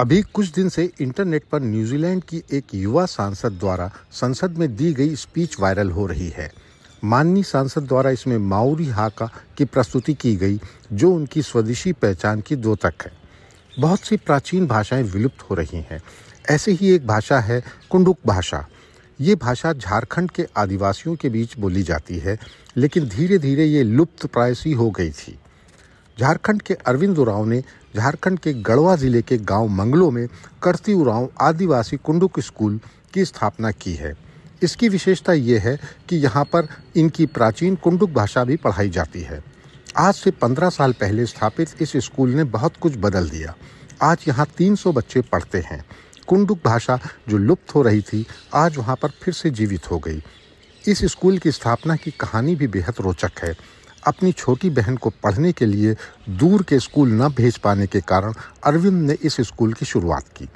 अभी कुछ दिन से इंटरनेट पर न्यूजीलैंड की एक युवा सांसद द्वारा संसद में दी गई स्पीच वायरल हो रही है। माननीय सांसद द्वारा इसमें माउरी हाका की प्रस्तुति की गई, जो उनकी स्वदेशी पहचान की द्योतक है। बहुत सी प्राचीन भाषाएँ विलुप्त हो रही हैं। ऐसे ही एक भाषा है कुंडुक भाषा। ये भाषा झारखंड के आदिवासियों के बीच बोली जाती है, लेकिन धीरे धीरे ये लुप्त प्रायसी हो गई थी। झारखंड के अरविंद उरांव ने झारखंड के गढ़वा ज़िले के गाँव मंगलो में करती उरांव आदिवासी कुंडुक स्कूल की स्थापना की है। इसकी विशेषता ये है कि यहाँ पर इनकी प्राचीन कुंडुक भाषा भी पढ़ाई जाती है। आज से पंद्रह साल पहले स्थापित इस स्कूल ने बहुत कुछ बदल दिया। आज यहाँ 300 बच्चे पढ़ते हैं। कुंडुक भाषा जो लुप्त हो रही थी, आज वहाँ पर फिर से जीवित हो गई। इस स्कूल की स्थापना की कहानी भी बेहद रोचक है। अपनी छोटी बहन को पढ़ने के लिए दूर के स्कूल न भेज पाने के कारण अरविंद ने इस स्कूल की शुरुआत की।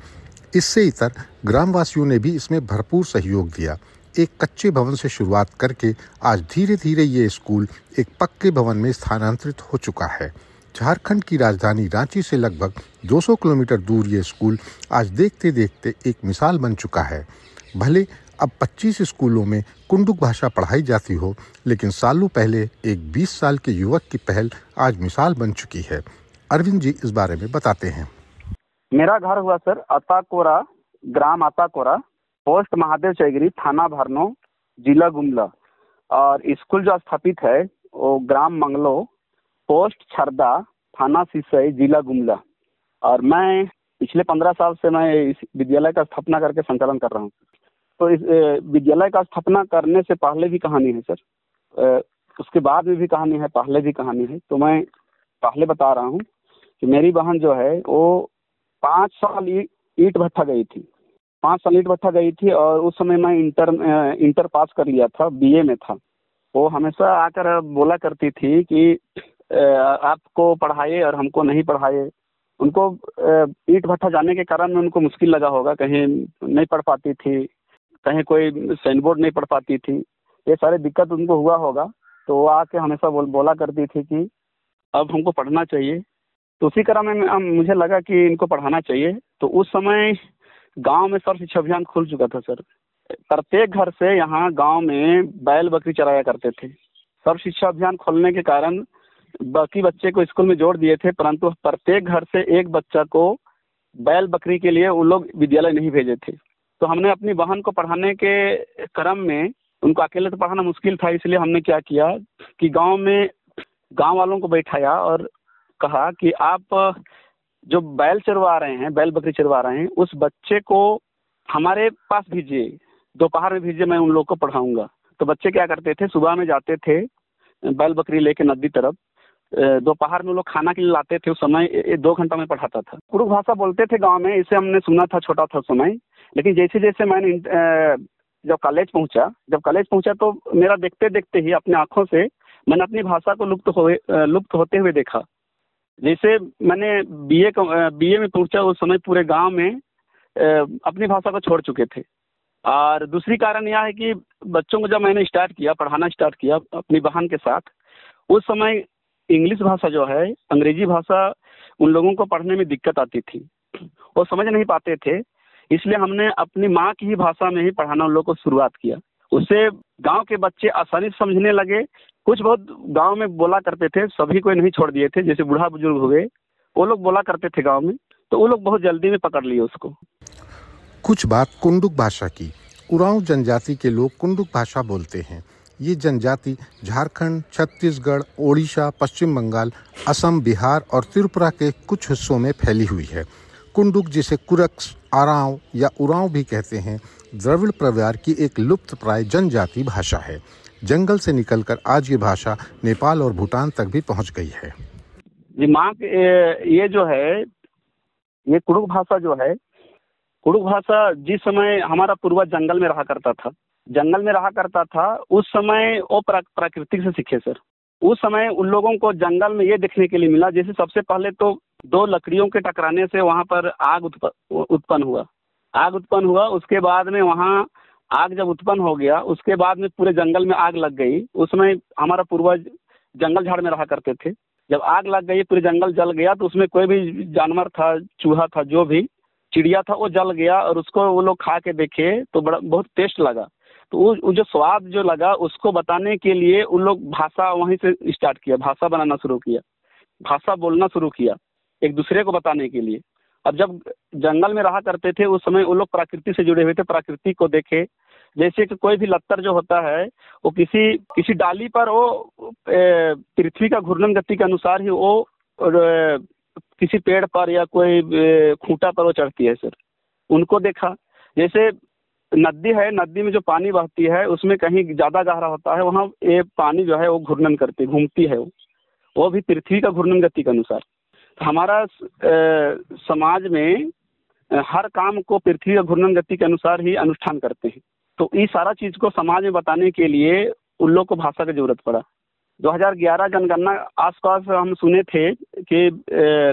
इससे इतर ग्रामवासियों ने भी इसमें भरपूर सहयोग दिया। एक कच्चे भवन से शुरुआत करके आज धीरे धीरे ये स्कूल एक पक्के भवन में स्थानांतरित हो चुका है। झारखंड की राजधानी रांची से लगभग 200 किलोमीटर दूर ये स्कूल आज देखते देखते एक मिसाल बन चुका है। भले अब 25 स्कूलों में कुंडुक भाषा पढ़ाई जाती हो, लेकिन सालों पहले एक 20 साल के युवक की पहल आज मिसाल बन चुकी है। अरविंद जी इस बारे में बताते हैं। मेरा घर हुआ सर अताकोरा, ग्राम अताकोरा, पोस्ट महादेव चौगरी थाना भरनो जिला गुमला। और स्कूल जो स्थापित है, वो ग्राम मंगलो पोस्ट छरदा, थाना सिसई, जिला गुमला। और मैं पिछले पंद्रह साल से मैं इस विद्यालय का स्थापना करके संचालन कर रहा हूँ। तो इस विद्यालय का स्थापना करने से पहले भी कहानी है, सर। उसके बाद में भी कहानी है, पहले भी कहानी है। तो मैं पहले बता रहा हूँ कि मेरी बहन जो है, वो पाँच साल ईट भट्ठा गई थी। पाँच साल ईट भट्ठा गई थी और उस समय मैं इंटर इंटर पास कर लिया था, बीए में था। वो हमेशा आकर बोला करती थी कि आपको पढ़ाए और हमको नहीं पढ़ाए, उनको ईट भट्ठा जाने के कारण उनको मुश्किल लगा होगा, कहीं नहीं पढ़ पाती थी, कहीं कोई साइन बोर्ड नहीं पढ़ पाती थी। ये सारे दिक्कत उनको हुआ होगा तो वो आके हमेशा बोल, बोला करती थी कि अब हमको पढ़ना चाहिए। तो उसी क्रम में मुझे लगा कि इनको पढ़ाना चाहिए। तो उस समय गाँव में सर्व शिक्षा अभियान खुल चुका था, सर। प्रत्येक घर से यहाँ गाँव में बैल बकरी चराया करते थे। सर्व शिक्षा अभियान खोलने के कारण बाकी बच्चे को स्कूल में जोड़ दिए थे, परंतु प्रत्येक घर से एक बच्चा को बैल बकरी के लिए उन लोग विद्यालय नहीं भेजे थे। तो हमने अपनी बहन को पढ़ाने के क्रम में, उनको अकेले तो पढ़ाना मुश्किल था, इसलिए हमने क्या किया कि गाँव में, गाँव वालों को बैठाया और कहा कि आप जो बैल चरवा रहे हैं, बैल बकरी चरवा रहे हैं, उस बच्चे को हमारे पास भेजिए, दोपहर में भेजिए, मैं उन लोग को पढ़ाऊँगा। तो बच्चे क्या करते थे, सुबह में जाते थे, बैल बकरी लेके नदी तरफ़ दोपहर में लोग खाना के लिए लाते थे उस समय दो घंटा में पढ़ाता था। कुरुक भाषा बोलते थे गाँव में, इसे हमने सुना था, छोटा था समय। लेकिन जैसे जैसे मैंने जब कॉलेज पहुँचा, जब कॉलेज पहुँचा तो मेरा देखते देखते ही अपने आँखों से मैंने अपनी भाषा को लुप्त हो लुप्त होते हुए देखा। जैसे मैंने बीए बीए में पहुँचा उस समय पूरे गाँव में अपनी भाषा को छोड़ चुके थे। और दूसरी कारण यह है कि बच्चों को जब मैंने स्टार्ट किया, पढ़ाना स्टार्ट किया अपनी बहन के साथ, उस समय इंग्लिश भाषा जो है, अंग्रेज़ी भाषा उन लोगों को पढ़ने में दिक्कत आती थी। वो समझ नहीं पाते थे, इसलिए हमने अपनी माँ की ही भाषा में ही पढ़ाना उन लोग को शुरुआत किया। उससे गाँव के बच्चे आसानी से समझने लगे। कुछ बहुत गाँव में बोला करते थे, सभी को नहीं छोड़ दिए थे, जैसे बूढ़ा बुज़ुर्ग हो गए, वो लोग बोला करते थे गाँव में तो वो लोग बहुत जल्दी में पकड़ लिए उसको। कुछ बात कुंडुक भाषा की। उरांव जनजाति के लोग कुंडुक भाषा बोलते हैं। ये जनजाति झारखंड, छत्तीसगढ़, ओडिशा, पश्चिम बंगाल, असम, बिहार और त्रिपुरा के कुछ हिस्सों में फैली हुई है। कुंडुक, जिसे कुरक्स, आराव या उराव भी कहते हैं, द्रविड़ परिवार की एक लुप्त प्राय जनजाति भाषा है। जंगल से निकलकर आज ये भाषा नेपाल और भूटान तक भी पहुँच गई है। जी, माँ ये जो है, ये कुड़ुक भाषा जो है, कुड़ुक भाषा जिस समय हमारा पूर्वज जंगल में रहा करता था जंगल में रहा करता था, उस समय वो प्राकृतिक से सीखे, सर। उस समय उन लोगों को जंगल में ये देखने के लिए मिला, जैसे सबसे पहले तो दो लकड़ियों के टकराने से वहाँ पर आग उत्पन्न हुआ। आग उत्पन्न हुआ, उसके बाद में वहाँ आग जब उत्पन्न हो गया, उसके बाद में पूरे जंगल में आग लग गई। उसमें हमारा पूर्वज जंगल झाड़ में रहा करते थे। जब आग लग गई, पूरे जंगल जल गया तो उसमें कोई भी जानवर था, चूहा था, जो भी चिड़िया था, वो जल गया और उसको वो लोग खा के देखे तो बड़ा, बहुत टेस्ट लगा। तो वो जो स्वाद जो लगा, उसको बताने के लिए उन लोग भाषा वहीं से स्टार्ट किया, भाषा बनाना शुरू किया, भाषा बोलना शुरू किया, एक दूसरे को बताने के लिए। अब जब जंगल में रहा करते थे, उस समय वो लोग प्रकृति से जुड़े हुए थे, प्रकृति को देखे। जैसे कि कोई भी लत्तर जो होता है, वो किसी किसी डाली पर वो पृथ्वी का घूर्णन गति के अनुसार ही वो किसी पेड़ पर या कोई खूंटा पर वो चढ़ती है, सर। उनको देखा। जैसे नदी है नदी में जो पानी बहती है उसमें कहीं ज़्यादा गहरा होता है वहाँ ये पानी जो है वो घूर्णन करती घूमती है वो। वो भी पृथ्वी का घूर्णन गति के अनुसार। तो हमारा ए, समाज में हर काम को पृथ्वी का घूर्णन गति के अनुसार ही अनुष्ठान करते हैं। तो इस सारा चीज़ को समाज में बताने के लिए उन लोग को भाषा की ज़रूरत पड़ा। 2011 जनगणना आसपास हम सुने थे कि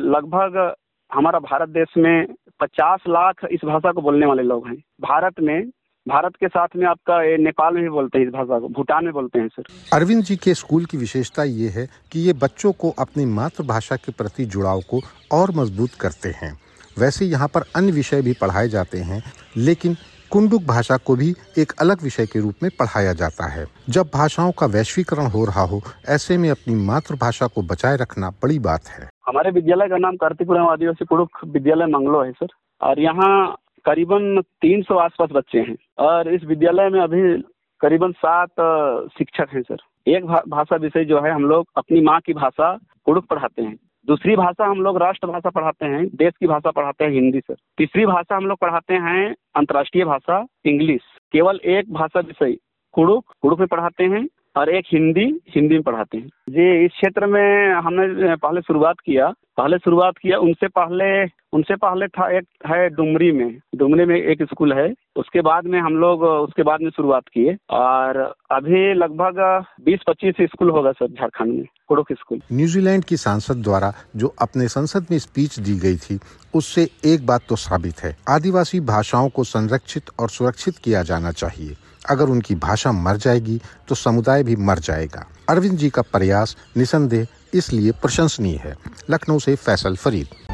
लगभग हमारा भारत देश में 50 लाख इस भाषा को बोलने वाले लोग हैं। भारत में, भारत के साथ में आपका ये नेपाल में भी बोलते हैं इस भाषा को, भूटान में बोलते हैं सर। अरविंद जी के स्कूल की विशेषता ये है कि ये बच्चों को अपनी मातृभाषा के प्रति जुड़ाव को और मज़बूत करते हैं। वैसे यहाँ पर अन्य विषय भी पढ़ाए जाते हैं, लेकिन कुंडुक भाषा को भी एक अलग विषय के रूप में पढ़ाया जाता है। जब भाषाओं का वैश्वीकरण हो रहा हो, ऐसे में अपनी मातृभाषा को बचाए रखना बड़ी बात है। हमारे विद्यालय का नाम कार्तिकपुरम आदिवासी कुड़ुक विद्यालय मंगलो है, सर। और यहाँ करीबन 300 आसपास बच्चे हैं। और इस विद्यालय में अभी करीबन सात शिक्षक हैं, सर। एक भाषा विषय जो है, हम लोग अपनी माँ की भाषा कुड़ुक पढ़ाते हैं। दूसरी भाषा हम लोग राष्ट्रभाषा पढ़ाते हैं, देश की भाषा पढ़ाते हैं हिंदी सर तीसरी भाषा हम लोग पढ़ाते हैं अंतर्राष्ट्रीय भाषा इंग्लिश। केवल एक भाषा विषय कुड़ुक कुड़ुक में पढ़ाते हैं और एक हिंदी हिंदी में पढ़ाते हैं। जी, इस क्षेत्र में हमने पहले शुरुआत किया। पहले शुरुआत किया, उनसे पहले उनसे पहले था एक, है डुमरी में। डुमरी में एक स्कूल है। उसके बाद में हम लोग, उसके बाद में शुरुआत किए। और अभी लगभग 20-25 स्कूल होगा सर, झारखंड में कुड़ुक स्कूल। न्यूजीलैंड की सांसद द्वारा जो अपने संसद में स्पीच दी गई थी, उससे एक बात तो साबित है। आदिवासी भाषाओं को संरक्षित और सुरक्षित किया जाना चाहिए। अगर उनकी भाषा मर जाएगी तो समुदाय भी मर जाएगा। अरविंद जी का प्रयास निसंदेह इसलिए प्रशंसनीय है। लखनऊ से फैसल फरीद।